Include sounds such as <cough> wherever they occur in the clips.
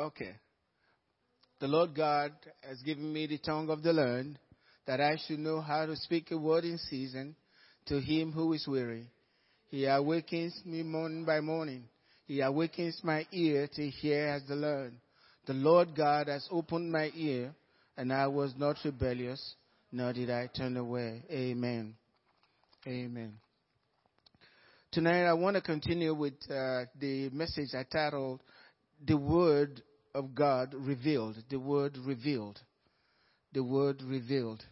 Okay. The Lord God has given me the tongue of the learned, that I should know how to speak a word in season to him who is weary. He awakens me morning by morning. He awakens my ear to hear as the learned. The Lord God has opened my ear, and I was not rebellious, nor did I turn away. Amen. Amen. Tonight I want to continue with uh, the message I titled The Word of God Revealed. The Word Revealed. The Word Revealed.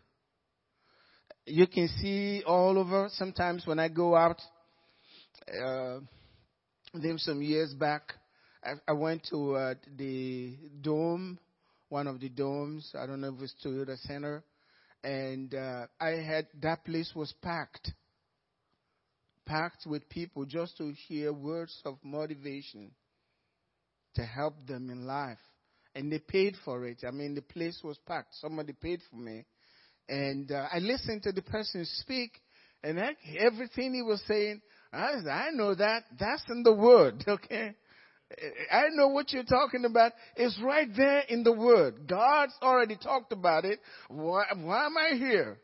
You can see all over. Sometimes when I go out, uh, then some years back, I, I went to uh, the dome, one of the domes. I don't know if it's Toyota Center, and uh, I had that place was packed packed with people just to hear words of motivation to help them in life. And they paid for it. I mean, the place was packed. Somebody paid for me. And uh, I listened to the person speak, and I, everything he was saying, I, I know that. That's in the Word, <laughs> okay? I know what you're talking about. It's right there in the Word. God's already talked about it. Why, why am I here?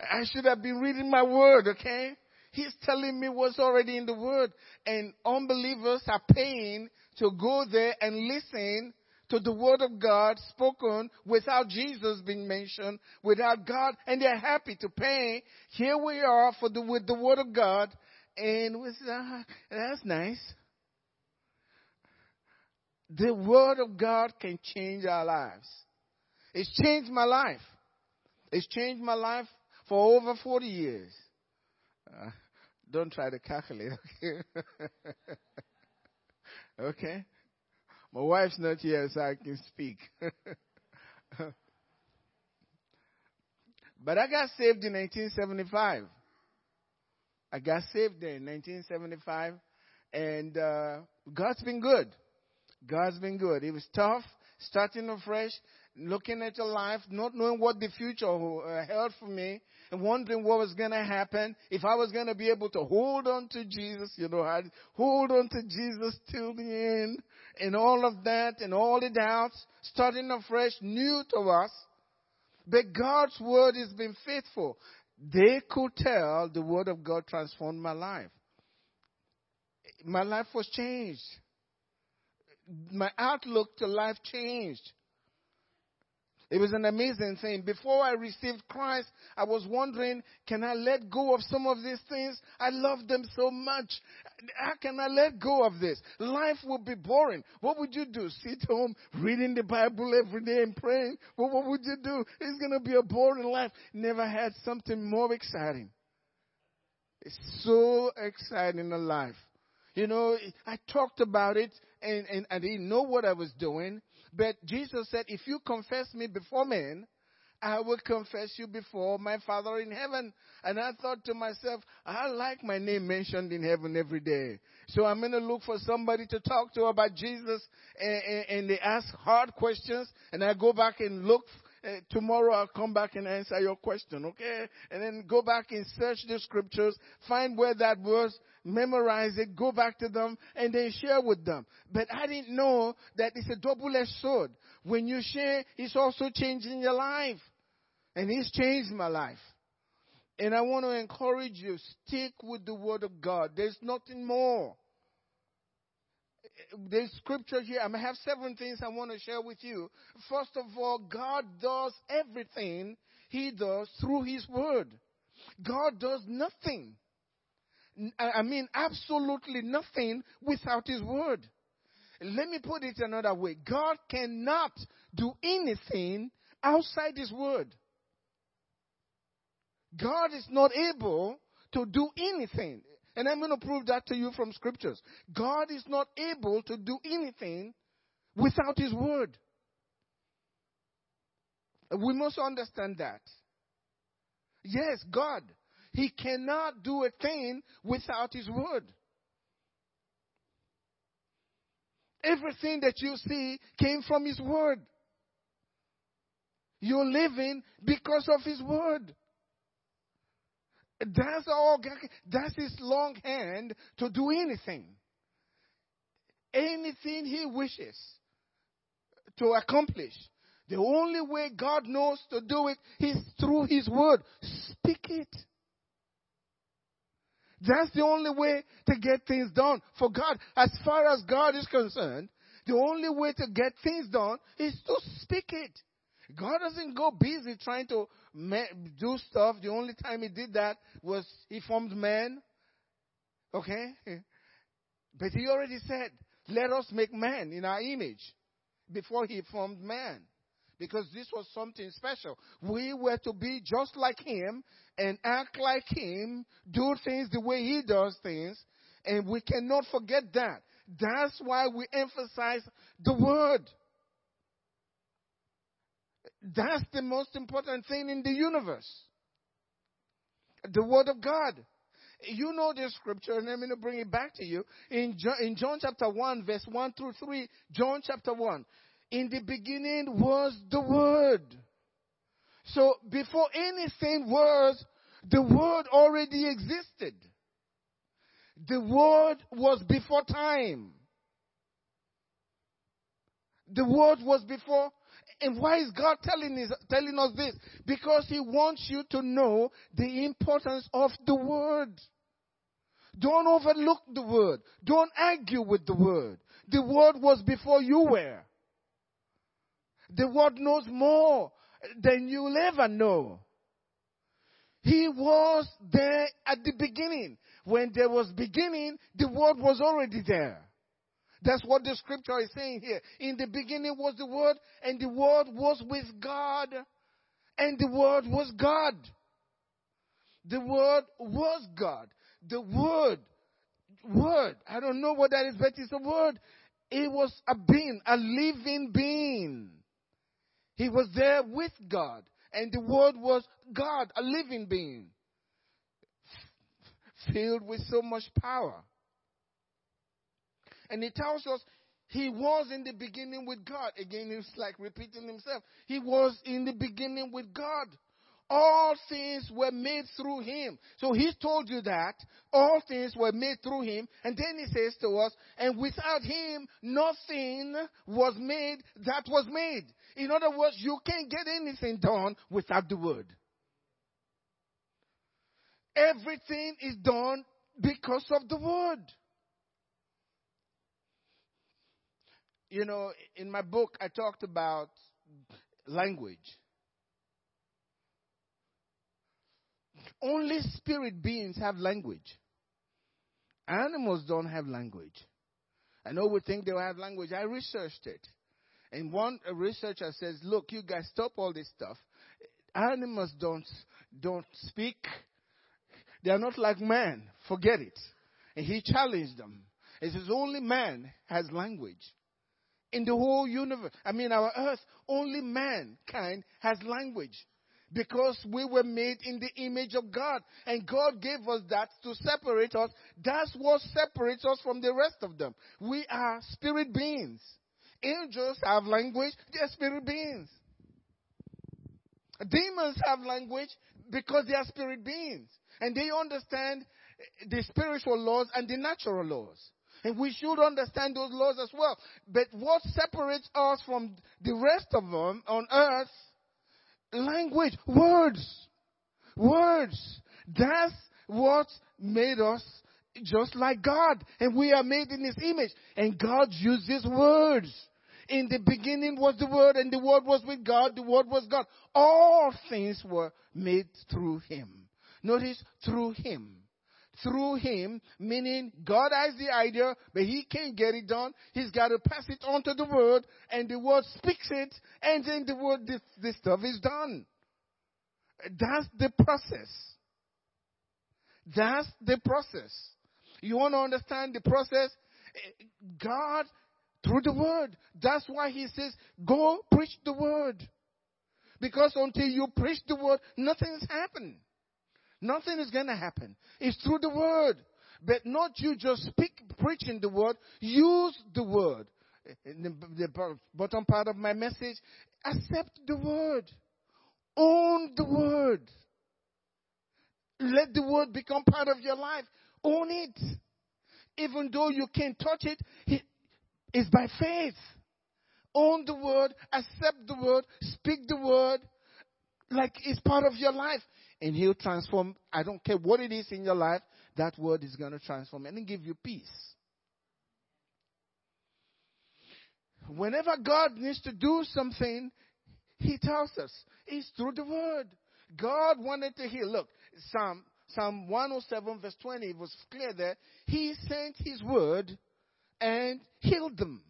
I should have been reading my Word, okay? He's telling me what's already in the Word. And unbelievers are paying to go there and listen to the Word of God spoken without Jesus being mentioned, without God, and they're happy to pay. Here we are for the, with the Word of God, and we say, ah, that's nice. The Word of God can change our lives. It's changed my life. It's changed my life for over 40 years. Uh, don't try to calculate, okay? <laughs> okay? My wife's not here, so I can speak. <laughs> but I got saved in 1975. I got saved there in 1975, and uh, God's been good. God's been good. It was tough, starting afresh, looking at your life, not knowing what the future uh, held for me, and wondering what was going to happen, if I was going to be able to hold on to Jesus, you know, I'd hold on to Jesus till the end, and all of that, and all the doubts, starting afresh, new to us. But God's word has been faithful. They could tell the word of God transformed my life. My life was changed. My outlook to life changed. It was an amazing thing. Before I received Christ, I was wondering, can I let go of some of these things? I love them so much. How can I let go of this? Life would be boring. What would you do? Sit home reading the Bible every day and praying? Well, what would you do? It's going to be a boring life. Never had something more exciting. It's so exciting in life. You know, I talked about it and, and I didn't know what I was doing. But Jesus said, if you confess me before men, I will confess you before my Father in heaven. And I thought to myself, I like my name mentioned in heaven every day. So I'm going to look for somebody to talk to about Jesus and, and, and they ask hard questions and I go back and look uh, tomorrow I'll come back and answer your question, okay? And then go back and search the scriptures, find where that was, memorize it, go back to them, and then share with them. But I didn't know that it's a double-edged sword. When you share, it's also changing your life. And it's changed my life. And I want to encourage you, stick with the word of God. There's nothing more there's scripture here. I have seven things I want to share with you. First of all, God does everything He does through His Word. God does nothing. I mean, absolutely nothing without His Word. Let me put it another way. God cannot do anything outside His Word. God is not able to do anything. And I'm going to prove that to you from scriptures. God is not able to do anything without His Word. We must understand that. Yes, God. He cannot do a thing without His Word. Everything that you see came from His Word. You're living because of His Word. That's all. That's his long hand to do anything. Anything he wishes. to accomplish. The only way God knows to do it is through His Word. Speak it. That's the only way to get things done for God. As far as God is concerned, the only way to get things done is to speak it. God doesn't go busy trying to do stuff. The only time He did that was He formed man. Okay? But He already said, let us make man in our image before He formed man because this was something special. We were to be just like him and act like him, do things the way he does things, and we cannot forget that. That's why we emphasize the word. That's the most important thing in the universe. The word of God. You know this scripture, and I'm going to bring it back to you. In John, in John chapter 1, verse 1 through 3, John chapter 1. In the beginning was the Word. So before anything was, the Word already existed. The Word was before time. The Word was before. And why is God telling us, telling us this? Because He wants you to know the importance of the Word. Don't overlook the Word. Don't argue with the Word. The Word was before you were. The Word knows more than you'll ever know. He was there at the beginning. When there was beginning, the Word was already there. That's what the scripture is saying here. In the beginning was the Word, and the Word was with God, and the Word was God. The Word was God. The Word, Word, I don't know what that is, but it's a word. It was a being, a living being. He was there with God, and the Word was God, a living being, filled with so much power. And he tells us he was in the beginning with God. Again, it's like repeating himself. He was in the beginning with God. All things were made through him. So he told you that all things were made through him. And then he says to us, and without him, nothing was made that was made. In other words, you can't get anything done without the word. Everything is done because of the word. You know, in my book, I talked about language. Only spirit beings have language. Animals don't have language. I know we think they have language. I researched it. And one researcher says, look, you guys stop all this stuff. Animals don't, don't speak. They are not like man. Forget it. And he challenged them. He says, only man has language. In the whole universe, I mean, our earth, only mankind has language because we were made in the image of God. And God gave us that to separate us. That's what separates us from the rest of them. We are spirit beings. Angels have language, they're spirit beings. Demons have language because they are spirit beings. And they understand the spiritual laws and the natural laws. And we should understand those laws as well. But what separates us from the rest of them on earth language, words. Words. That's what made us just like God. And we are made in His image. And God uses words. In the beginning was the Word, and the Word was with God, the Word was God. All things were made through Him. Notice, through Him through him, meaning God has the idea, but he can't get it done. He's got to pass it on to the word, and the word speaks it, and then the word, this, this stuff is done. That's the process. That's the process. You want to understand the process? God, through the word. That's why he says, go preach the word. Because until you preach the word, nothing's happened. Nothing is going to happen. It's through the word. But not you just speak, preaching the word, use the word. In the, the bottom part of my message, accept the word. Own the word. Let the word become part of your life. Own it. Even though you can't touch it, it's by faith. own the word, accept the word, speak the word like it's part of your life. And he'll transform. I don't care what it is in your life, that word is going to transform and give you peace. Whenever God needs to do something, He tells us. It's through the word. God wanted to heal. Look, Psalm, Psalm 107 verse 20 was clear there. He sent His word and healed them.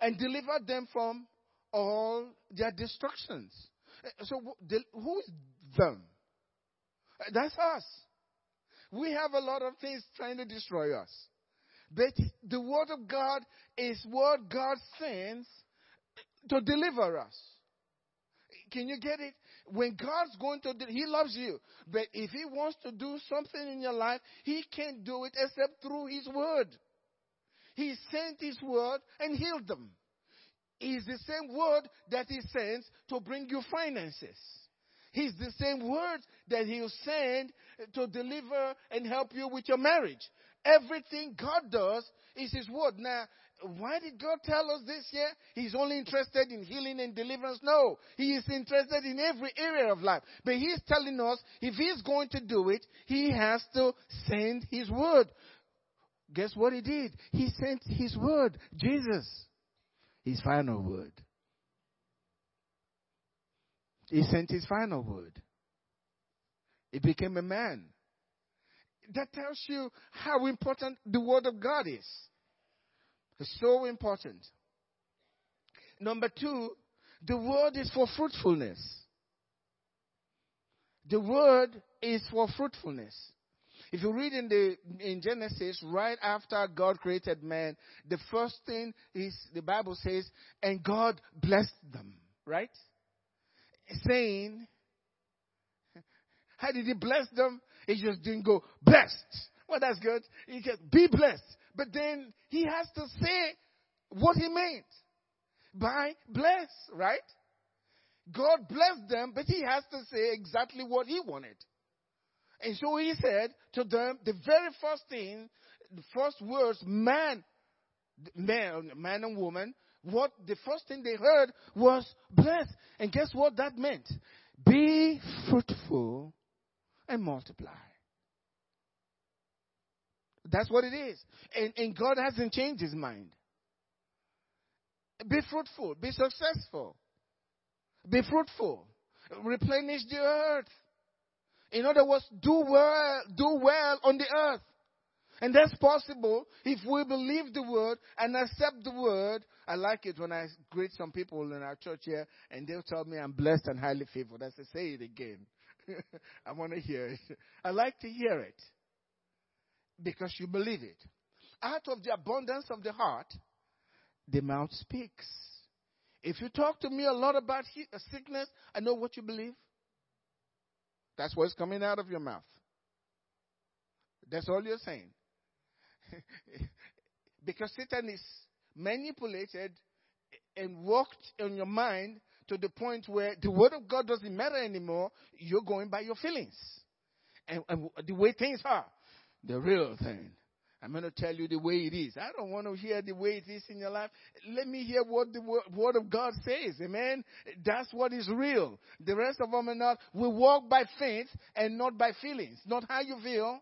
And delivered them from all their destructions. So who is them? Uh, that's us. We have a lot of things trying to destroy us. But the Word of God is what God sends to deliver us. Can you get it? When God's going to, do, He loves you. But if He wants to do something in your life, He can't do it except through His Word. He sent His Word and healed them. It's the same Word that He sends to bring you finances. He's the same word that He'll send to deliver and help you with your marriage. Everything God does is His word. Now, why did God tell us this here? He's only interested in healing and deliverance. No, He is interested in every area of life. But He's telling us if He's going to do it, He has to send His word. Guess what He did? He sent His word, Jesus, His final word. He sent his final word. He became a man. That tells you how important the word of God is. It's so important. Number two, the word is for fruitfulness. The word is for fruitfulness. If you read in the in Genesis, right after God created man, the first thing is the Bible says, and God blessed them. Right? saying, how did he bless them? He just didn't go, blessed. Well, that's good. He can be blessed. But then he has to say what he meant by bless, right? God blessed them, but he has to say exactly what he wanted. And so he said to them, the very first thing, the first words, man, man, man and woman, what the first thing they heard was blessed. And guess what that meant? Be fruitful and multiply. That's what it is. And, and God hasn't changed his mind. Be fruitful, be successful, be fruitful, replenish the earth. In other words, do well, do well on the earth. And that's possible if we believe the word and accept the word. I like it when I greet some people in our church here and they'll tell me I'm blessed and highly favored. I say, say it again. <laughs> I want to hear it. I like to hear it because you believe it. Out of the abundance of the heart, the mouth speaks. If you talk to me a lot about uh, sickness, I know what you believe. That's what's coming out of your mouth. That's all you're saying. <laughs> because Satan is manipulated and worked on your mind to the point where the word of God doesn't matter anymore. You're going by your feelings and, and the way things are, the real thing. I'm going to tell you the way it is. I don't want to hear the way it is in your life. Let me hear what the word of God says. Amen. That's what is real. The rest of them are not. We walk by faith and not by feelings. Not how you feel.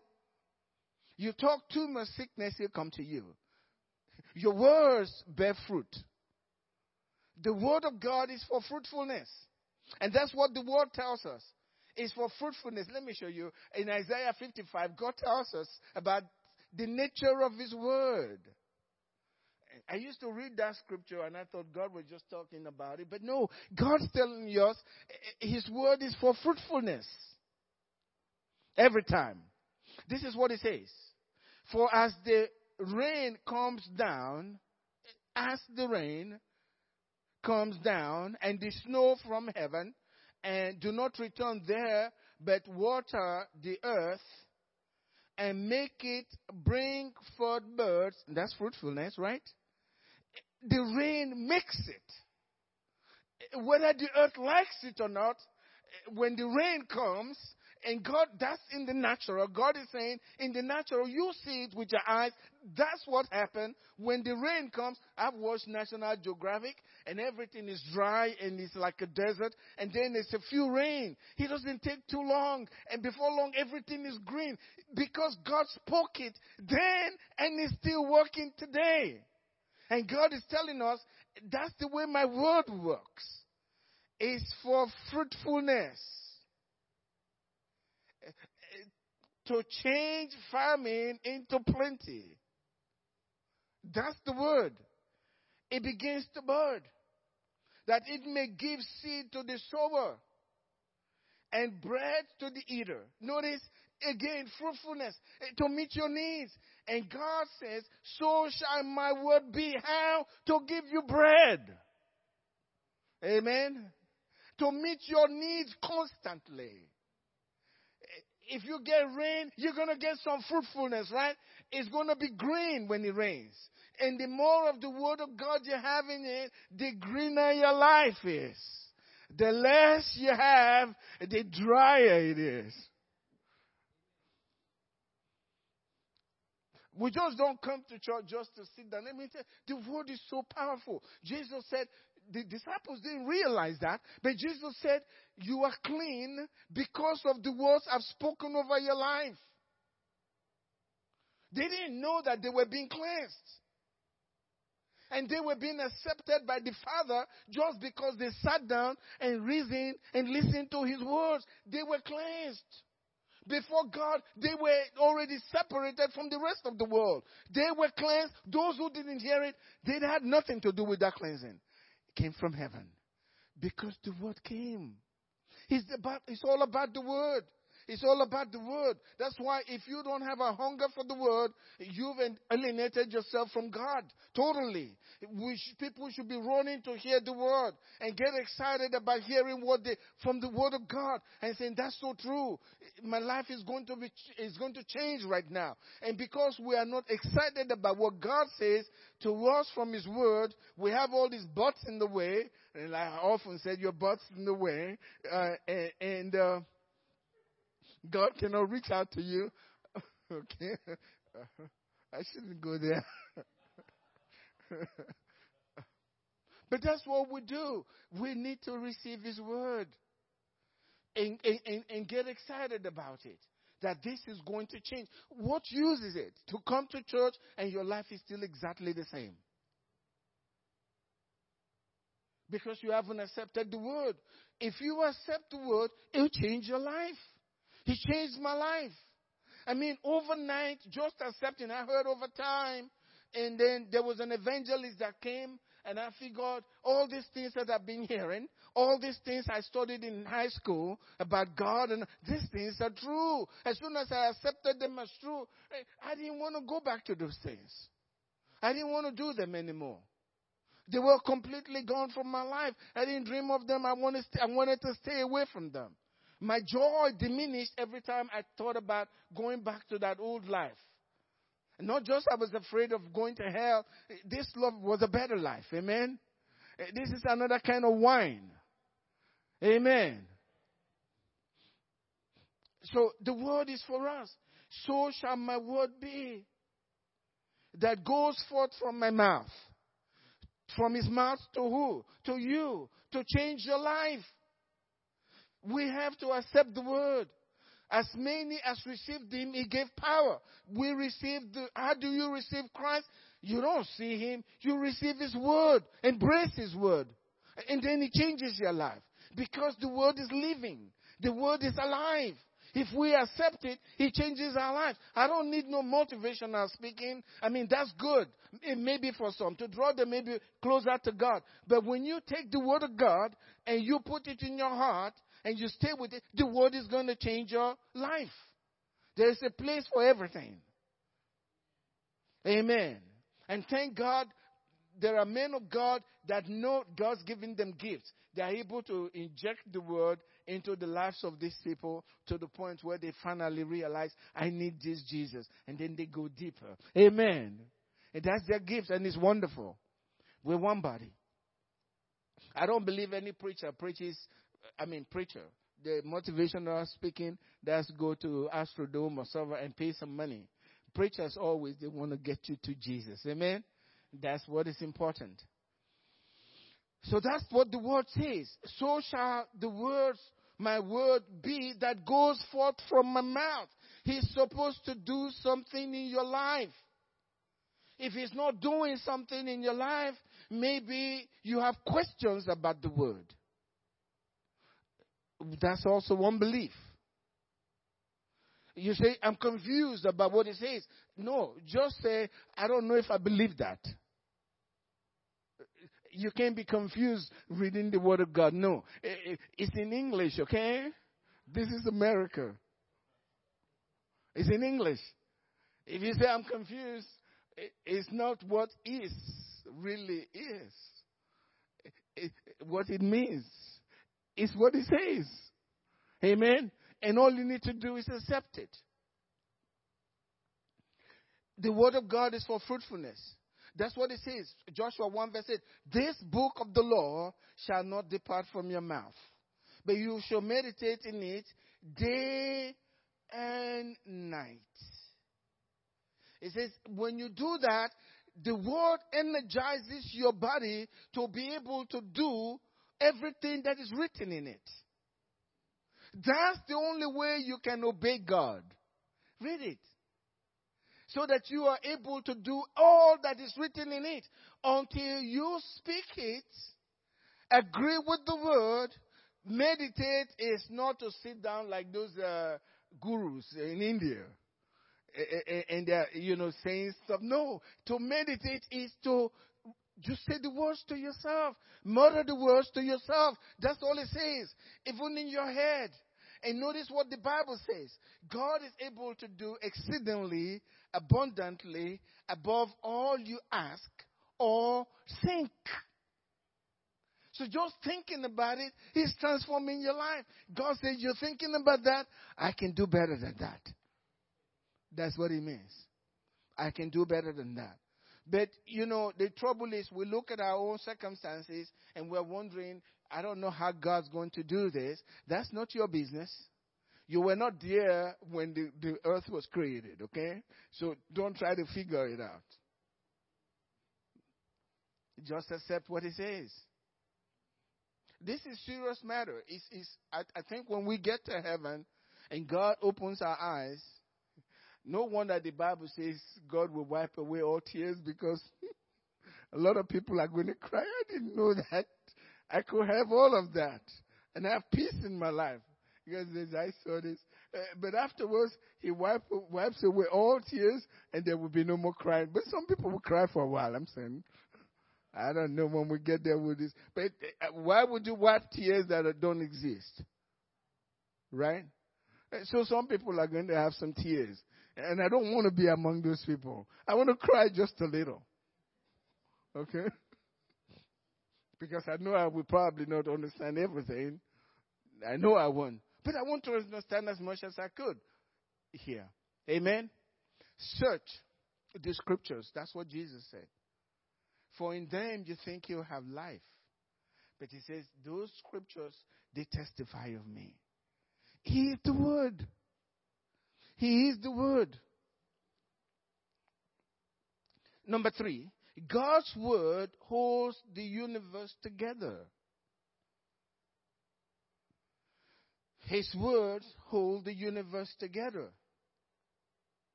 You talk too much sickness, will come to you. Your words bear fruit. The word of God is for fruitfulness. And that's what the word tells us. It's for fruitfulness. Let me show you. In Isaiah 55, God tells us about the nature of his word. I used to read that scripture and I thought God was just talking about it. But no, God's telling us his word is for fruitfulness. Every time. This is what it says. For as the rain comes down, as the rain comes down and the snow from heaven, and do not return there, but water the earth and make it bring forth birds. That's fruitfulness, right? The rain makes it. Whether the earth likes it or not, when the rain comes, And God, that's in the natural. God is saying, in the natural, you see it with your eyes. That's what happened when the rain comes. I've watched National Geographic and everything is dry and it's like a desert. And then there's a few rain. It doesn't take too long. And before long, everything is green because God spoke it then and it's still working today. And God is telling us that's the way my word works. It's for fruitfulness. To change famine into plenty. That's the word. It begins to bud. That it may give seed to the sower and bread to the eater. Notice again, fruitfulness eh, to meet your needs. And God says, so shall my word be. How? To give you bread. Amen. To meet your needs constantly. If you get rain, you're going to get some fruitfulness, right? It's going to be green when it rains. And the more of the word of God you have in it, the greener your life is. The less you have, the drier it is. We just don't come to church just to sit down. Let me tell you, the word is so powerful. Jesus said, the disciples didn't realize that, but Jesus said, You are clean because of the words I've spoken over your life. They didn't know that they were being cleansed. And they were being accepted by the Father just because they sat down and reasoned and listened to His words. They were cleansed. Before God, they were already separated from the rest of the world. They were cleansed. Those who didn't hear it, they had nothing to do with that cleansing. Came from heaven. Because the word came. It's, about, it's all about the word. It's all about the word. That's why if you don't have a hunger for the word, you've alienated yourself from God totally. People should be running to hear the word and get excited about hearing what they, from the word of God and saying that's so true. My life is going to be is going to change right now. And because we are not excited about what God says to us from His word, we have all these butts in the way. And like I often said, your butts in the way, uh, and. and uh, God cannot reach out to you. <laughs> okay. I shouldn't go there. <laughs> but that's what we do. We need to receive His word and, and, and, get excited about it. That this is going to change. What use is it to come to church and your life is still exactly the same? Because you haven't accepted the word. If you accept the word, it'll change your life. He changed my life. I mean, overnight, just accepting. I heard over time. And then there was an evangelist that came, and I figured all these things that I've been hearing, all these things I studied in high school about God, and these things are true. As soon as I accepted them as true, eh, I didn't want to go back to those things. I didn't want to do them anymore. They were completely gone from my life. I didn't dream of them. I wanted, I wanted to stay away from them. My joy diminished every time I thought about going back to that old life. Not just I was afraid of going to hell. This love was a better life. Amen. Eh, this is another kind of wine. Amen. So the word is for us. So shall my word be that goes forth from my mouth. From his mouth to who? To you. To change your life. We have to accept the word. As many as received him, he gave power. We received the, how do you receive Christ? You don't see him. You receive his word. Embrace his word. And then he changes your life. Because the word is living. The word is alive. If we accept it, it changes our lives. I don't need no motivational speaking. I mean, that's good. It may be for some to draw them maybe closer to God. But when you take the word of God and you put it in your heart and you stay with it, the word is going to change your life. There's a place for everything. Amen. And thank God there are men of God that know God's giving them gifts. They are able to inject the word into the lives of these people to the point where they finally realize, I need this Jesus. And then they go deeper. Amen. And that's their gift, and it's wonderful. We're one body. I don't believe any preacher preaches I mean, preacher the motivational speaking, that's go to Astrodome or somewhere and pay some money. Preachers always, they want to get you to Jesus. Amen? That's what is important. So that's what the word says. So shall the words, my word be that goes forth from my mouth. He's supposed to do something in your life. If he's not doing something in your life, maybe you have questions about the word. That's also one belief. You say, I'm confused about what it says. No, just say, I don't know if I believe that. You can't be confused reading the Word of God. No, it's in English, okay? This is America. It's in English. If you say I'm confused, it's not what is really is. It, what it means. It's what it says. Amen. And all you need to do is accept it. The word of God is for fruitfulness. That's what it says. Joshua 1 verse 8. This book of the law shall not depart from your mouth, but you shall meditate in it day and night. It says, when you do that, the word energizes your body to be able to do everything that is written in it. That's the only way you can obey God. Read it. So that you are able to do all that is written in it until you speak it, agree with the word. Meditate is not to sit down like those uh, gurus in India and they're, you know, saying stuff. No, to meditate is to just say the words to yourself, mutter the words to yourself. That's all it says, even in your head. And notice what the Bible says God is able to do exceedingly, abundantly, above all you ask or think. So just thinking about it is transforming your life. God says, You're thinking about that, I can do better than that. That's what it means. I can do better than that. But, you know, the trouble is we look at our own circumstances and we're wondering, I don't know how God's going to do this. That's not your business. You were not there when the, the earth was created, okay? So don't try to figure it out. Just accept what He says. This is serious matter. It's, it's, I, I think when we get to heaven and God opens our eyes, no wonder the Bible says God will wipe away all tears because <laughs> a lot of people are going to cry. I didn't know that. I could have all of that and have peace in my life. Because I saw this. Uh, but afterwards, he wipe, wipes away all tears and there will be no more crying. But some people will cry for a while, I'm saying. <laughs> I don't know when we get there with this. But uh, why would you wipe tears that don't exist? Right? Uh, so some people are going to have some tears. And I don't want to be among those people. I want to cry just a little. Okay? <laughs> Because I know I will probably not understand everything. I know I won't. But I want to understand as much as I could here. Amen? Search the scriptures. That's what Jesus said. For in them you think you have life. But he says, those scriptures, they testify of me. He is the word. He is the Word. Number three, God's Word holds the universe together. His words hold the universe together.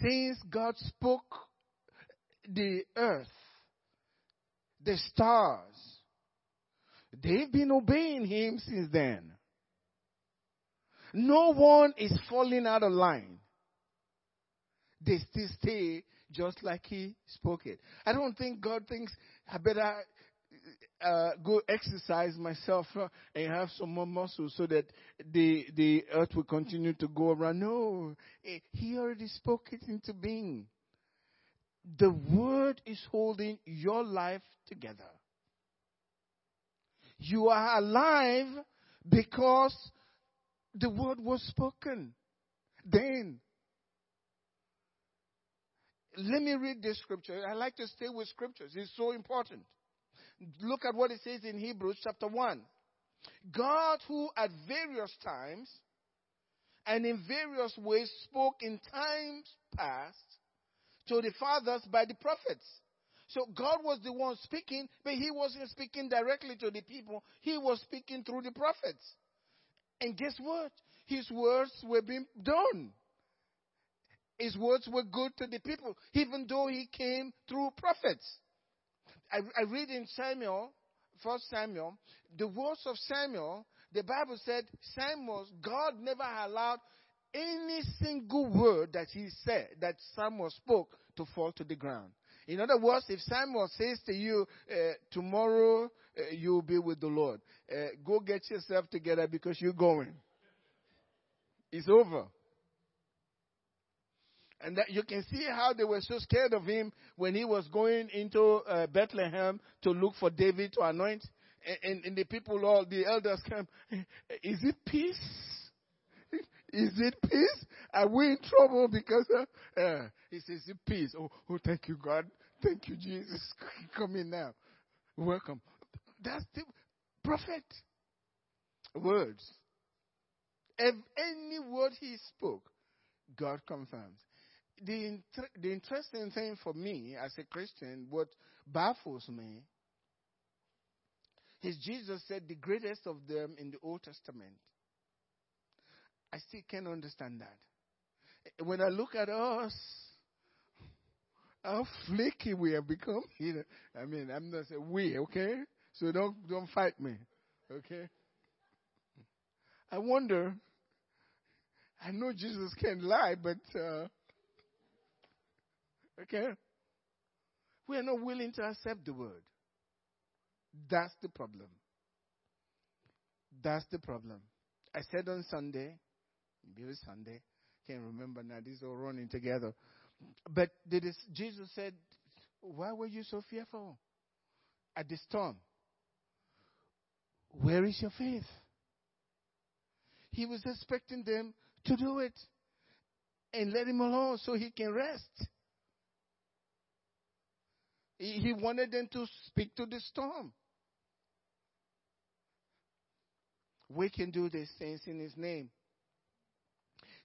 Since God spoke the earth, the stars, They've been obeying him since then. No one is falling out of line. They still stay just like he spoke it. I don't think God thinks I better uh, go exercise myself uh, and have some more muscle so that the the earth will continue to go around. No, he already spoke it into being. The word is holding your life together. You are alive because the word was spoken. Then, let me read this scripture. I like to stay with scriptures, it's so important. Look at what it says in Hebrews chapter 1. God who at various times and in various ways spoke in times past to the fathers by the prophets. So God was the one speaking, but he wasn't speaking directly to the people. He was speaking through the prophets. And guess what? His words were being done. His words were good to the people, even though he came through prophets. I, I read in Samuel, First Samuel, the words of Samuel, the Bible said Samuel, God never allowed any single word that he said, that Samuel spoke, to fall to the ground. In other words, if Samuel says to you, uh, tomorrow uh, you'll be with the Lord, uh, go get yourself together because you're going. It's over. And you can see how they were so scared of him when he was going into Bethlehem to look for David to anoint. And, and, and the people, all the elders came, is it peace? Is it peace? Are we in trouble because uh, uh, he says peace? Oh, oh, thank you, God. Thank you, Jesus. <laughs> Come in now. Welcome. That's the prophet words. If any word he spoke, God confirms. The, inter- the interesting thing for me as a Christian, what baffles me, is Jesus said the greatest of them in the Old Testament I still can't understand that. When I look at us, how flaky we have become. <laughs> You know, I mean, I'm not saying we, okay? So don't don't fight me, okay? I wonder. I know Jesus can't lie, but uh, okay, we are not willing to accept the word. That's the problem. That's the problem. I said on Sunday, Maybe Sunday. Can't remember now. These are running together. But Jesus said, Why were you so fearful at the storm? Where is your faith? He was expecting them to do it and let him alone so he can rest. He wanted them to speak to the storm. We can do these things in his name.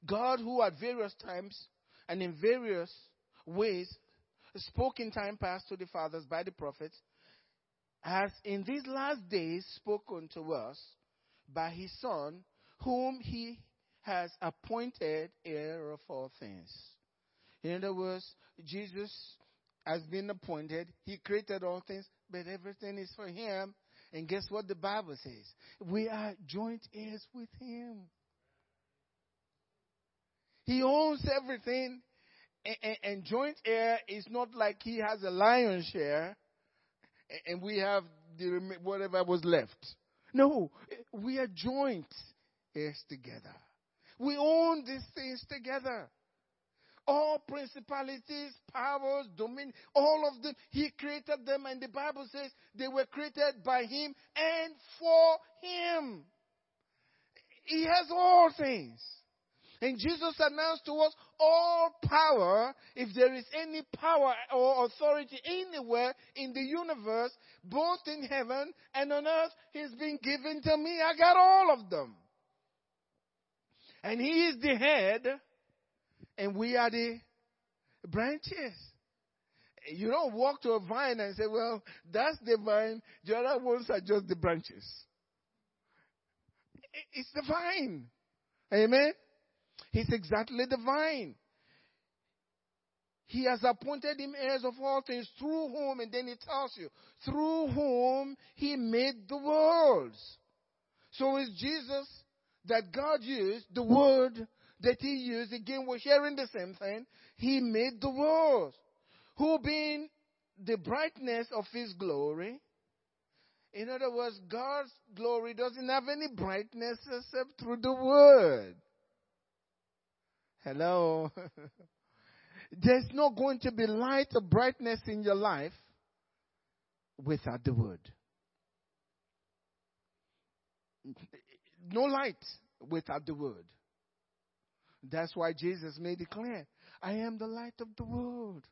God, who at various times and in various ways spoke in time past to the fathers by the prophets, has in these last days spoken to us by his Son, whom he has appointed heir of all things. In other words, Jesus has been appointed. He created all things, but everything is for him. And guess what the Bible says? We are joint heirs with him. He owns everything, and, and, joint heir is not like he has a lion's share, and we have the, whatever was left. No, we are joint heirs together. We own these things together. All principalities, powers, dominion, all of them, He created them, and the Bible says they were created by Him and for Him. He has all things. And Jesus announced to us all power, if there is any power or authority anywhere in the universe, both in heaven and on earth, has been given to me. I got all of them. And He is the head, and we are the branches. You don't walk to a vine and say, well, that's the vine, the other ones are just the branches. It's the vine. Amen? He's exactly the vine. He has appointed him heirs of all things through whom, and then he tells you, through whom he made the worlds. So is Jesus that God used, the word that he used, again, we're hearing the same thing. He made the worlds. Who being the brightness of his glory. In other words, God's glory doesn't have any brightness except through the word. Hello. <laughs> There's not going to be light or brightness in your life without the word. No light without the word. That's why Jesus made it clear I am the light of the world.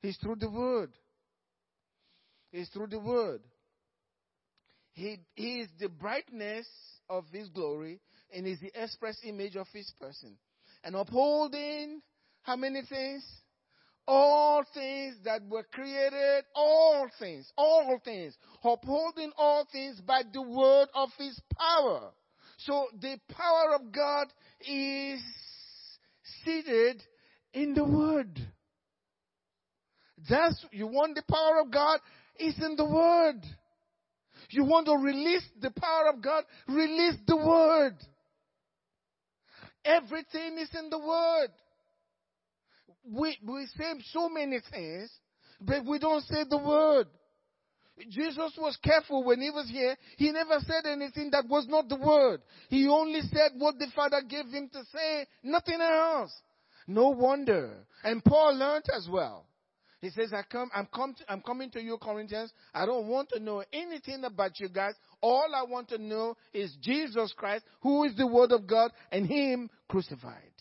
He's through the word. is through the word. He, he is the brightness of his glory and is the express image of his person. And upholding how many things? All things that were created, all things, all things, upholding all things by the word of his power. So the power of God is seated in the word. That's, you want the power of God? It's in the word. You want to release the power of God? Release the word. Everything is in the word. We, we say so many things, but we don't say the word. Jesus was careful when he was here. He never said anything that was not the word. He only said what the Father gave him to say, nothing else. No wonder. And Paul learned as well. He says, I come, I'm, come to, I'm coming to you, Corinthians. I don't want to know anything about you guys. All I want to know is Jesus Christ, who is the Word of God, and Him crucified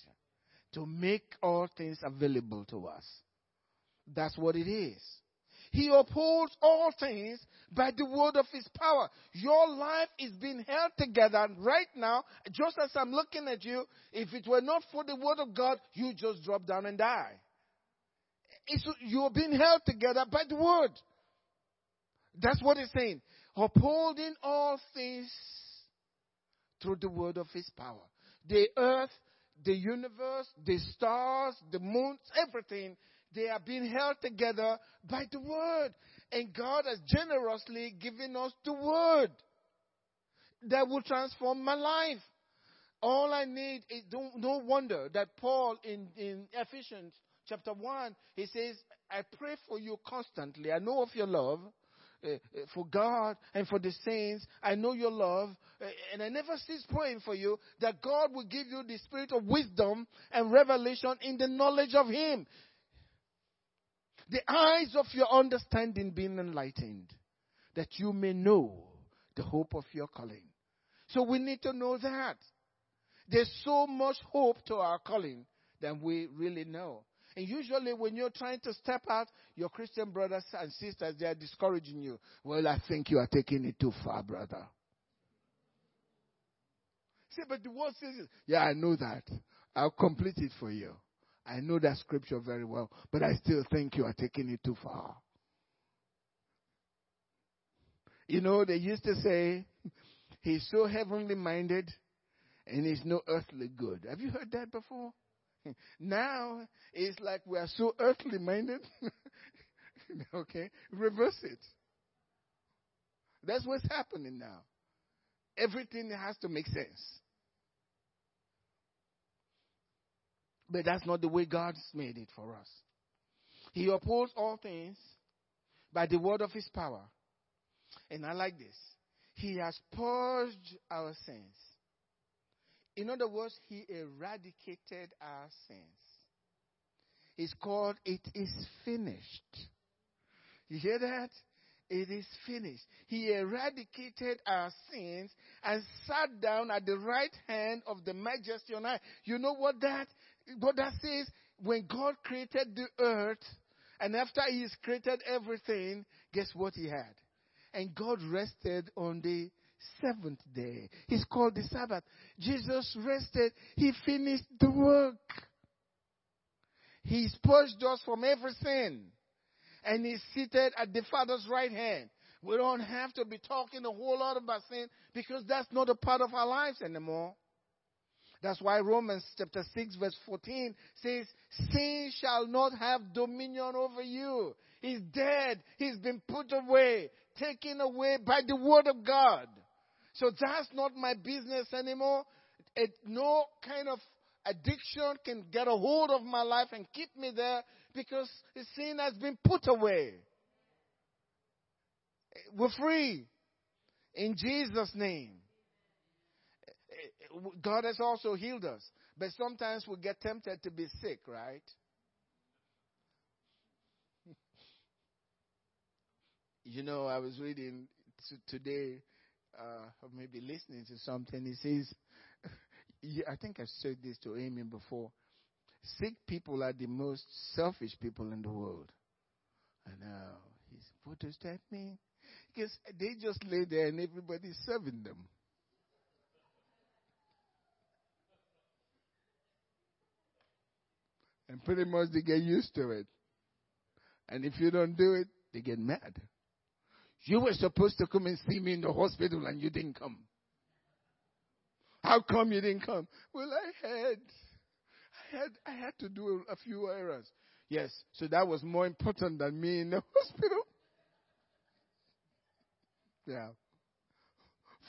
to make all things available to us. That's what it is. He upholds all things by the word of his power. Your life is being held together right now, just as I'm looking at you. If it were not for the word of God, you just drop down and die. It's, you're being held together by the word. That's what he's saying. Upholding all things through the word of his power. The earth, the universe, the stars, the moons, everything, they are being held together by the word. And God has generously given us the word that will transform my life. All I need is no wonder that Paul in, in Ephesians chapter 1, he says, I pray for you constantly. I know of your love uh, for God and for the saints. I know your love. Uh, and I never cease praying for you that God will give you the spirit of wisdom and revelation in the knowledge of Him. The eyes of your understanding being enlightened, that you may know the hope of your calling. So we need to know that. There's so much hope to our calling than we really know. And usually, when you're trying to step out, your Christian brothers and sisters, they are discouraging you. Well, I think you are taking it too far, brother. See, but the word says, yeah, I know that. I'll complete it for you. I know that scripture very well, but I still think you are taking it too far. You know, they used to say, he's so heavenly minded and he's no earthly good. Have you heard that before? <laughs> now it's like we are so earthly minded. <laughs> okay, reverse it. That's what's happening now. Everything has to make sense. But that's not the way God's made it for us. He upholds all things by the word of his power. And I like this. He has purged our sins in other words, he eradicated our sins. It's called It is Finished. You hear that? It is finished. He eradicated our sins and sat down at the right hand of the majesty on high. You know what that, what that says? When God created the earth, and after He's created everything, guess what He had? And God rested on the seventh day. He's called the Sabbath. Jesus rested. He finished the work. He's purged us from every sin. And he's seated at the Father's right hand. We don't have to be talking a whole lot about sin because that's not a part of our lives anymore. That's why Romans chapter 6 verse 14 says, sin shall not have dominion over you. He's dead. He's been put away, taken away by the word of God. So that's not my business anymore. It, no kind of addiction can get a hold of my life and keep me there because the sin has been put away. We're free in Jesus' name. God has also healed us, but sometimes we get tempted to be sick, right? <laughs> you know, I was reading today uh, maybe listening to something, he says, <laughs> I think I said this to Amy before. Sick people are the most selfish people in the world. I know. He's, what does that mean? Because they just lay there and everybody's serving them. And pretty much they get used to it. And if you don't do it, they get mad. You were supposed to come and see me in the hospital and you didn't come. How come you didn't come? Well, I had, I had, I had to do a, few errands. Yes, so that was more important than me in the <laughs> hospital. Yeah.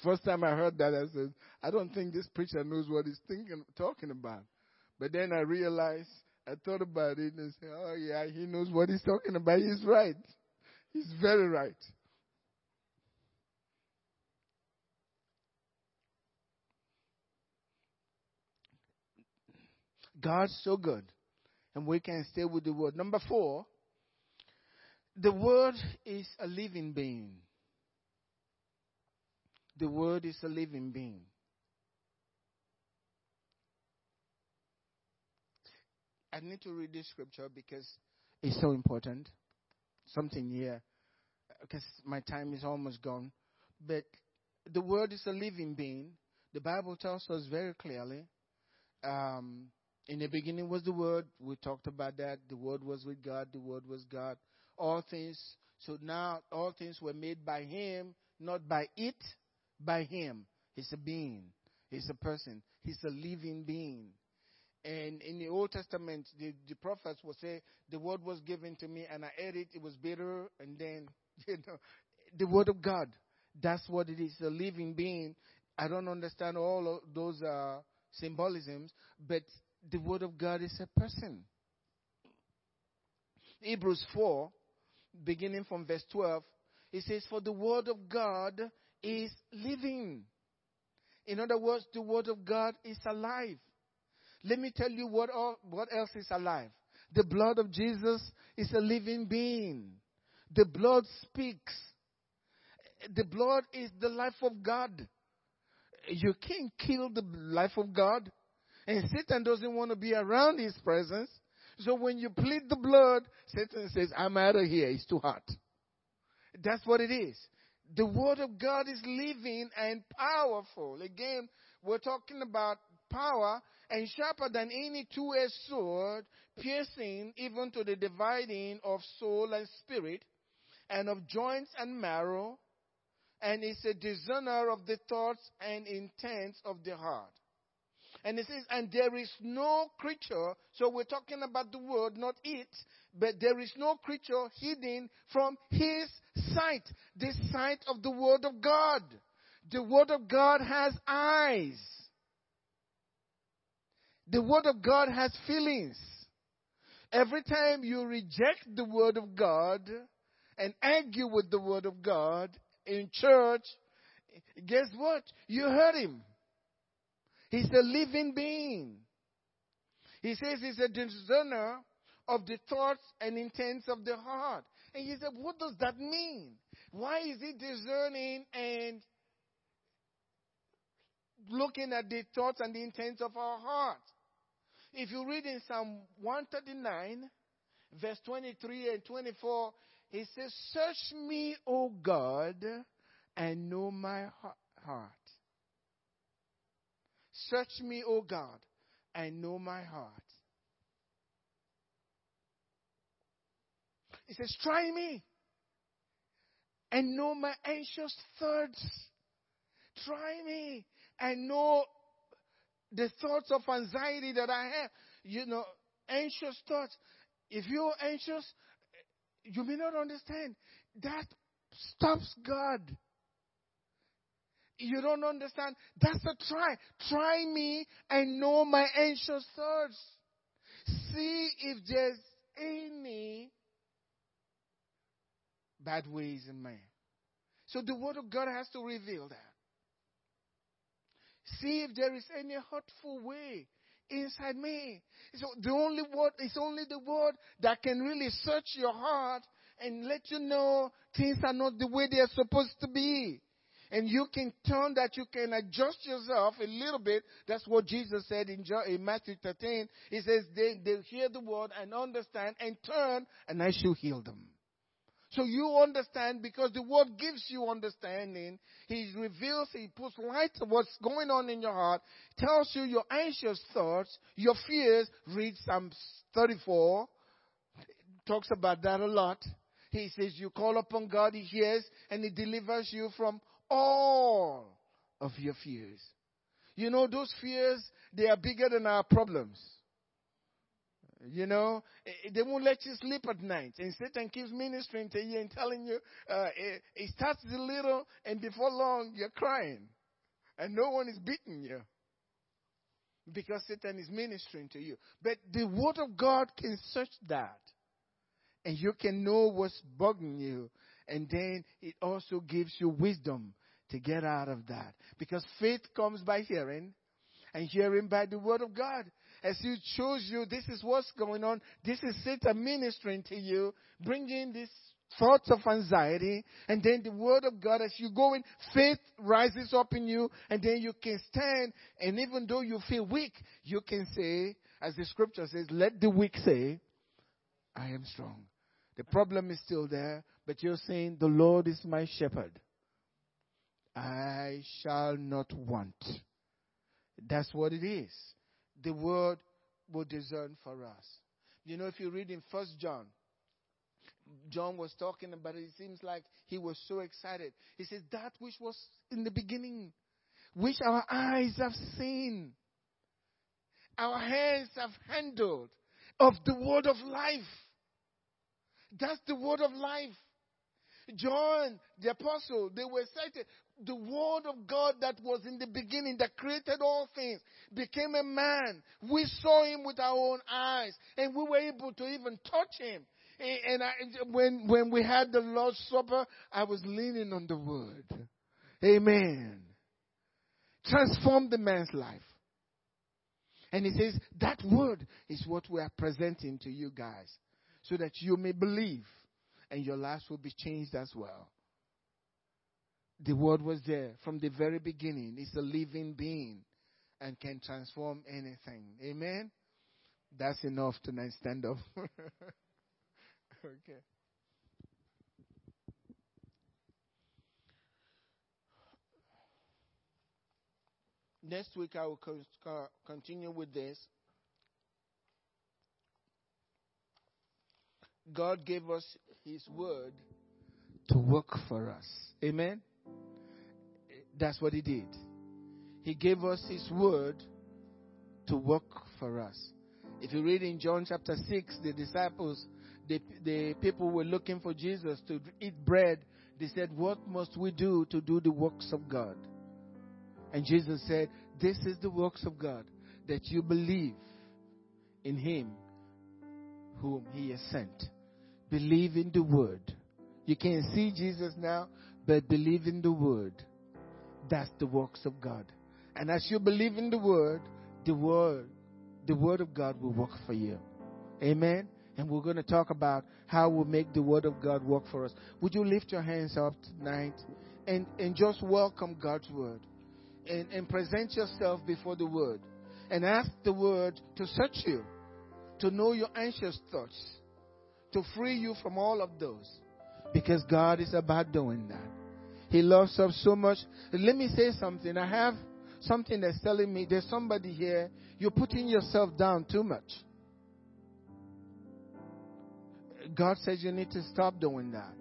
First time I heard that, I said, I don't think this preacher knows what he's thinking, talking about. But then I realized, I thought about it and said, oh yeah, he knows what he's talking about. He's right. He's very right. God's so good. And we can stay with the word. Number four, the word is a living being. The word is a living being. I need to read this scripture because it's so important. Something here, because my time is almost gone. But the word is a living being. The Bible tells us very clearly. Um, in the beginning was the Word. We talked about that. The Word was with God. The Word was God. All things. So now all things were made by Him, not by it, by Him. He's a being. He's a person. He's a living being. And in the Old Testament, the, the prophets will say, the word was given to me and I ate it. It was bitter. And then, <laughs> you know, the word of God. That's what it is. A living being. I don't understand all of those uh, symbolisms, but the Word of God is a person. Hebrews 4, beginning from verse 12, it says, For the Word of God is living. In other words, the Word of God is alive. Let me tell you what, all, what else is alive. The blood of Jesus is a living being. The blood speaks. The blood is the life of God. You can't kill the life of God. And Satan doesn't want to be around his presence. So when you plead the blood, Satan says, I'm out of here. It's too hot. That's what it is. The word of God is living and powerful. Again, we're talking about power and sharper than any two-edged sword, piercing even to the dividing of soul and spirit, and of joints and marrow, and is a discerner of the thoughts and intents of the heart. And it says, and there is no creature, so we're talking about the word, not it, but there is no creature hidden from his sight, the sight of the word of God. The word of God has eyes. The word of God has feelings. Every time you reject the word of God and argue with the word of God in church, guess what? You hurt him. He's a living being. He says he's a discerner of the thoughts and intents of the heart. And he said, what does that mean? Why is he discerning and looking at the thoughts and the intents of our heart? If you read in Psalm 139, verse 23 and 24, he says, Search me, O God, and know my heart. Search me, O God, and know my heart. He says, Try me and know my anxious thoughts. Try me and know the thoughts of anxiety that I have. You know, anxious thoughts. If you're anxious, you may not understand. That stops God. You don't understand? That's a try. Try me and know my anxious thoughts. See if there's any bad ways in man. So the word of God has to reveal that. See if there is any hurtful way inside me. So the only word, it's only the word that can really search your heart and let you know things are not the way they are supposed to be and you can turn that, you can adjust yourself a little bit. That's what Jesus said in, Matthew 13. He says, they, they hear the word and understand and turn, and I shall heal them. So you understand because the word gives you understanding. He reveals, he puts light to what's going on in your heart, tells you your anxious thoughts, your fears. Read Psalm 34. Talks about that a lot. He says you call upon God, he hears, and he delivers you from all of your fears. You know, those fears, they are bigger than our problems. You know, eh, eh, they won't let you sleep at night. And Satan keeps ministering to you and telling you, uh, it, it starts little, and before long, you're crying. And no one is beating you. Because Satan is ministering to you. But the Word of God can search that. And you can know what's bugging you. And then it also gives you wisdom to get out of that. Because faith comes by hearing, and hearing by the Word of God as you choose you this is what's going on, this is Satan ministering to you, bringing these thoughts of anxiety, and then the Word of God, as you go in, faith rises up in you, and then you can stand, and even though you feel weak, you can say, as the scripture says, let the weak say, I am strong. The problem is still there, but you're saying, the Lord is my shepherd. I shall not want. That's what it is the word will discern for us. You know, if you read in First John, John was talking about it. It seems like he was so excited. He says, That which was in the beginning, which our eyes have seen, our hands have handled, of the word of life. That's the word of life. John, the apostle, they were excited the Word of God that was in the beginning, that created all things, became a man. We saw him with our own eyes, and we were able to even touch him. And I, when, when we had the Lord's Supper, I was leaning on the Word. Amen. Transform the man's life. And he says, that Word is what we are presenting to you guys, so that you may believe, and your lives will be changed as well. The Word was there from the very beginning. It's a living being and can transform anything. Amen? That's enough tonight. Stand up. <laughs> okay. Next week, I will continue with this. God gave us His Word to work for us. Amen? That's what he did. He gave us his word to work for us. If you read in John chapter 6, the disciples, the, the people were looking for Jesus to eat bread. They said, What must we do to do the works of God? And Jesus said, This is the works of God, that you believe in him whom he has sent. Believe in the word. You can't see Jesus now, but believe in the word. That's the works of God. And as you believe in the word, the word, the word of God will work for you. Amen. And we're going to talk about how we make the word of God work for us. Would you lift your hands up tonight and, and just welcome God's word and, and present yourself before the word and ask the word to search you, to know your anxious thoughts, to free you from all of those because God is about doing that. He loves us so much. Let me say something. I have something that's telling me there's somebody here, you're putting yourself down too much. God says you need to stop doing that.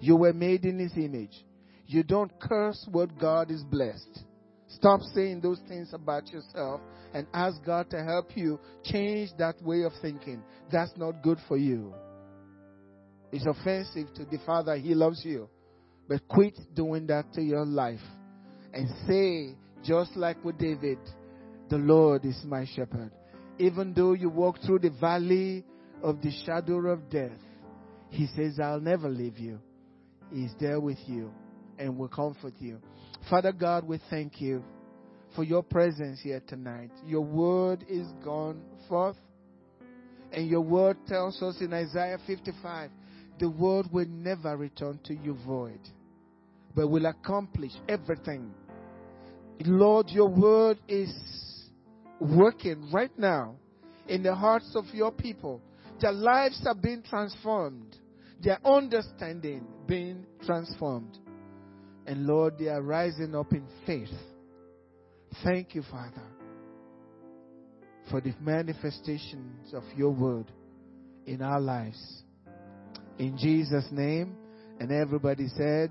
You were made in His image. You don't curse what God is blessed. Stop saying those things about yourself and ask God to help you change that way of thinking. That's not good for you. It's offensive to the Father. He loves you. But quit doing that to your life and say, just like with David, the Lord is my shepherd. Even though you walk through the valley of the shadow of death, He says, I'll never leave you. He's there with you and will comfort you. Father God, we thank you for your presence here tonight. Your word is gone forth. And your word tells us in Isaiah 55 the word will never return to you void but will accomplish everything. Lord, your word is working right now in the hearts of your people. Their lives are being transformed. their understanding being transformed. And Lord, they are rising up in faith. Thank you, Father, for the manifestations of your word in our lives. In Jesus' name. And everybody said,